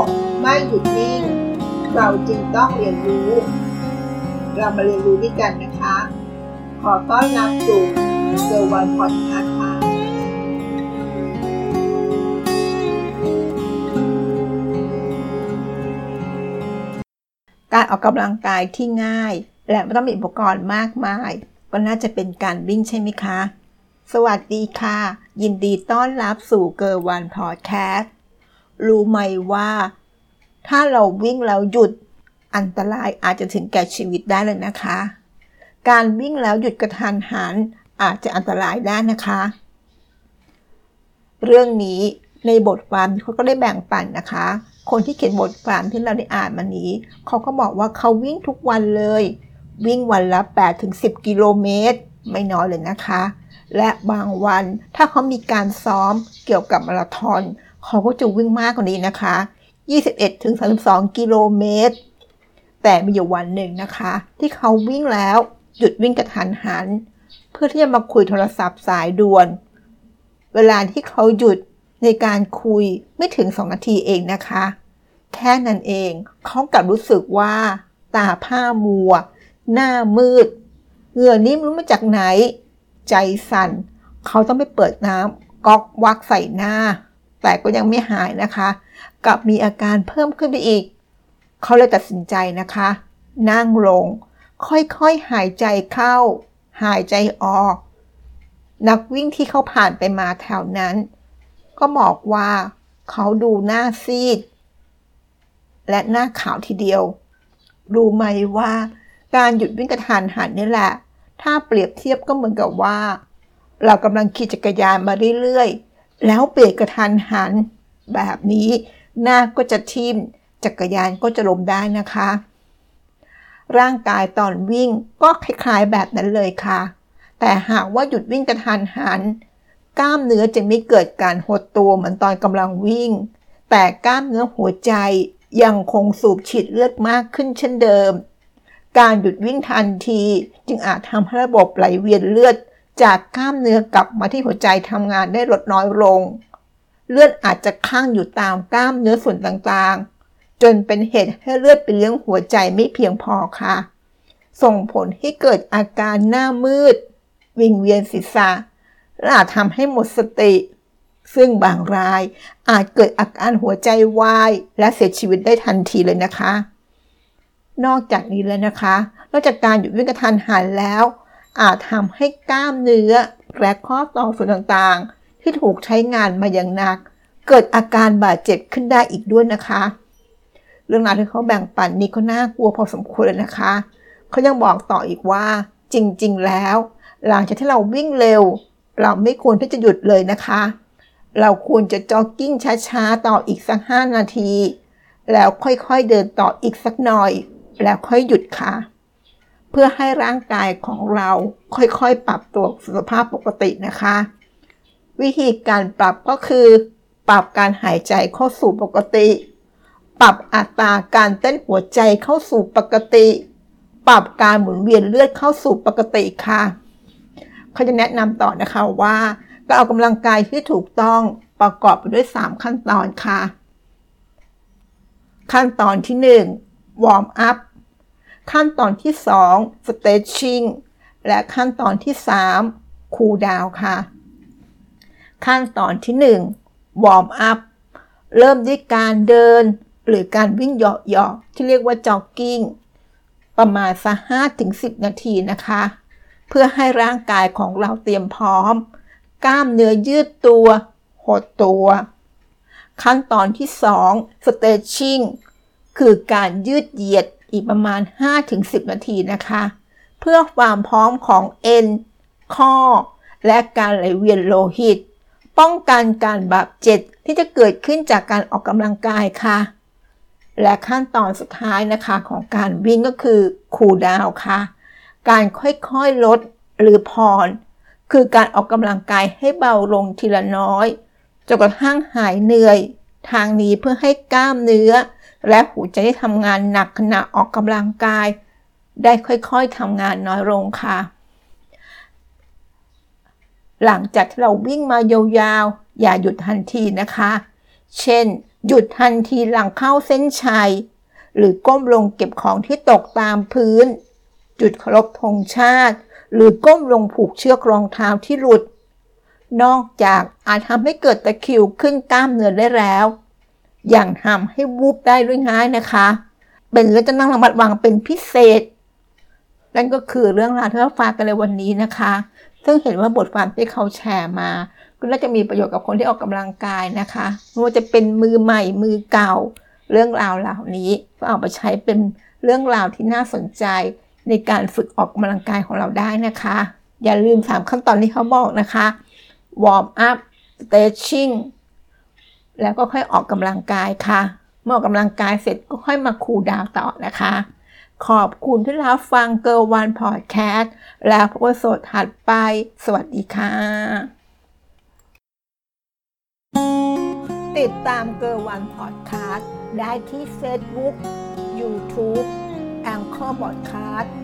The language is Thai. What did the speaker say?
ก ไม่หยุดนิ่ง เราจึงต้องเรียนรู้ เรามาเรียนรู้ด้วยกันนะคะ ขอต้อนรับสู่เซอร์วันพอดคาส์ค่ะการออกกำลังกายที่ง่าย และไม่ต้องมีอุปกรณ์มากมาย ก็น่าจะเป็นการวิ่งใช่ไหมคะ สวัสดีค่ะ ยินดีต้อนรับสู่เกอร์วันพอดแคสต์ รู้ไหมว่า ถ้าเราวิ่งแล้วหยุดอันตรายอาจจะถึงแก่ชีวิตได้เลยนะคะ การวิ่งแล้วหยุดกระทันหันอาจจะอันตรายได้นะคะ เรื่องนี้ในบทความเขาก็ได้แบ่งปันนะคะ คนที่เขียนบทความที่เราได้อ่านมานี้ เขาก็บอกว่าเขาวิ่งทุกวันเลย วิ่งวันละ 8-10 กิโลเมตร ไม่น้อยเลยนะคะ และบางวันถ้าเขามีการซ้อมเกี่ยวกับมาราธอน เขาก็จะวิ่งมากกว่านี้นะคะ 21-32 กิโลเมตร แต่มีอยู่วันหนึ่งนะคะ ที่เขาวิ่งแล้วหยุดวิ่งกระทันหัน เพื่อที่จะมาคุยโทรศัพท์สายด่วน เวลาที่เขาหยุดในการคุยไม่ถึง 2 นาทีเองนะคะ แค่นั้นเองเขากลับรู้สึกว่า ตาผ้ามัว หน้ามืดเหงื่อนิ่มรู้มาจากไหน ใจสั่น เขาต้องไปเปิดน้ำก๊อกวักใส่หน้า แต่ก็ยังไม่หายนะคะ กลับมีอาการเพิ่มขึ้นไปอีก เขาเลยตัดสินใจนะคะ นั่งลง ค่อยๆหายใจเข้า หายใจออก นักวิ่งที่เขาผ่านไปมาแถวนั้น ก็บอกว่าเขาดูหน้าซีด และหน้าขาวทีเดียว รู้ไหมว่าการหยุดวิ่งกระทันหันนี่แหละ ถ้าเปรียบเทียบก็เหมือนกับว่า เรากำลังขี่จักรยานมาเรื่อยๆ แล้วเบรกกระทันหันแบบนี้ หน้าก็จะทิ่มจักรยานก็จะล้มได้นะคะ ร่างกายตอนวิ่งก็คล้ายๆแบบนั้นเลยค่ะ แต่หากว่าหยุดวิ่งกระทันหัน กล้ามเนื้อจะไม่เกิดการหดตัวเหมือนตอนกำลังวิ่ง แต่กล้ามเนื้อหัวใจยังคงสูบฉีดเลือดมากขึ้นเช่นเดิม การหยุดวิ่งทันทีจึงอาจทำให้ระบบไหลเวียนเลือด จากกล้ามเนื้อกลับมาที่หัวใจทำงานได้ลดน้อยลง เลือดอาจจะข้างอยู่ตามกล้ามเนื้อส่วนต่างๆ จนเป็นเหตุให้เลือดไปเลี้ยงหัวใจไม่เพียงพอค่ะ ส่งผลให้เกิดอาการหน้ามืด วิงเวียนศีรษะและอาจทำให้หมดสติ ซึ่งบางรายอาจเกิดอาการหัวใจวาย และเสียชีวิตได้ทันทีเลยนะคะ นอกจากนี้แล้วนะคะ นอกจากการหยุดวิ่งกระทันหันแล้ว อาจทำให้กล้ามเนื้อและข้อต่อส่วนต่างๆ ที่ถูกใช้งานมาอย่างหนัก เกิดอาการบาดเจ็บขึ้นได้อีกด้วยนะคะ เรื่องราวที่เขาแบ่งปันนี้ก็น่ากลัวพอสมควรเลยนะคะ เขายังบอกต่ออีกว่าจริงๆแล้ว หลังจากที่เราวิ่งเร็ว เราไม่ควรที่จะหยุดเลยนะคะ เราควรจะจ็อกกิ้งช้าๆต่ออีกสัก5นาที แล้วค่อยๆเดินต่ออีกสักหน่อย แล้วค่อยหยุดค่ะ เพื่อให้ร่างกายของเราค่อยๆ ปรับตัวสุขภาพปกตินะคะ วิธีการปรับก็คือ ปรับการหายใจเข้าสู่ปกติ ปรับอัตราการเต้นหัวใจเข้าสู่ปกติ ปรับการหมุนเวียนเลือดเข้าสู่ปกติค่ะเขาจะแนะนำต่อนะคะว่าการออกกำลังกายที่ถูกต้องประกอบไปด้วย 3 ขั้นตอนค่ะ ขั้นตอนที่ 1 วอร์มอัพ ขั้นตอนที่ 2 stretching และขั้นตอนที่ 3 cool down ค่ะ ขั้นตอนที่1วอร์มอัพเริ่มด้วยการเดิน หรือการวิ่งเหยาะๆที่เรียกว่าจ็อกกิ้งประมาณสัก5-10 นาทีนะคะ เพื่อให้ร่างกายของเราเตรียมพร้อม กล้ามเนื้อยืดตัว หดตัว ขั้นตอนที่ 2 stretching คือการยืดเหยียด อีกประมาณ 5-10 นาทีนะคะ เพื่อความพร้อมของเอ็น ข้อ และการไหลเวียนโลหิต ป้องกันการบาดเจ็บที่จะเกิดขึ้นจากการออกกำลังกายค่ะ และขั้นตอนสุดท้ายนะคะของการวิ่งก็คือคูลดาวค่ะ การค่อยๆลดหรือผ่อน คือการออกกำลังกายให้เบาลงทีละน้อยจนกระทั่งหายเหนื่อย ทางนี้เพื่อให้กล้ามเนื้อ และหัวใจที่ทำงานหนักขณะออกกำลังกาย ได้ค่อยๆทำงานน้อยลงค่ะ หลังจากที่เราวิ่งมายาวๆ อย่าหยุดทันทีนะคะ เช่น หยุดทันทีหลังเข้าเส้นชัย หรือก้มลงเก็บของที่ตกตามพื้น จุดเคารพธงชาติ หรือก้มลงผูกเชือกรองเท้าที่หลุด นอกจากอาจทำให้เกิดตะคิวขึ้นกล้ามเนื้อได้แล้ว อย่างทำให้วูบได้ด้วยง่ายนะคะ เป็นเรื่องจะต้องระมัดระวังเป็นพิเศษ นั่นก็คือเรื่องราวที่เราฟังกันในวันนี้นะคะ ซึ่งเห็นว่าบทความที่เขาแชร์มา ก็น่าจะมีประโยชน์กับคนที่ออกกำลังกายนะคะไม่ว่าจะเป็นมือใหม่มือเก่า เรื่องราวเหล่านี้ก็เอาไปใช้เป็นเรื่องราวที่น่าสนใจในการฝึกออกกำลังกายของเราได้นะคะ อย่าลืมสามขั้นตอนที่เขาบอกนะคะ วอร์มอัพสเตชชิ่ง แล้วก็ค่อยออกกำลังกายค่ะ เมื่อออกกำลังกายเสร็จก็ค่อยมาคูลดาวต่อนะคะ ขอบคุณที่รับฟังเกิร์ลวันพอดแคสต์แล้วพบกันสดถัดไป สวัสดีค่ะ ติดตามเกิร์ลวันพอดแคสต์ได้ที่ Facebook YouTube แองเกอร์บอดคาสต์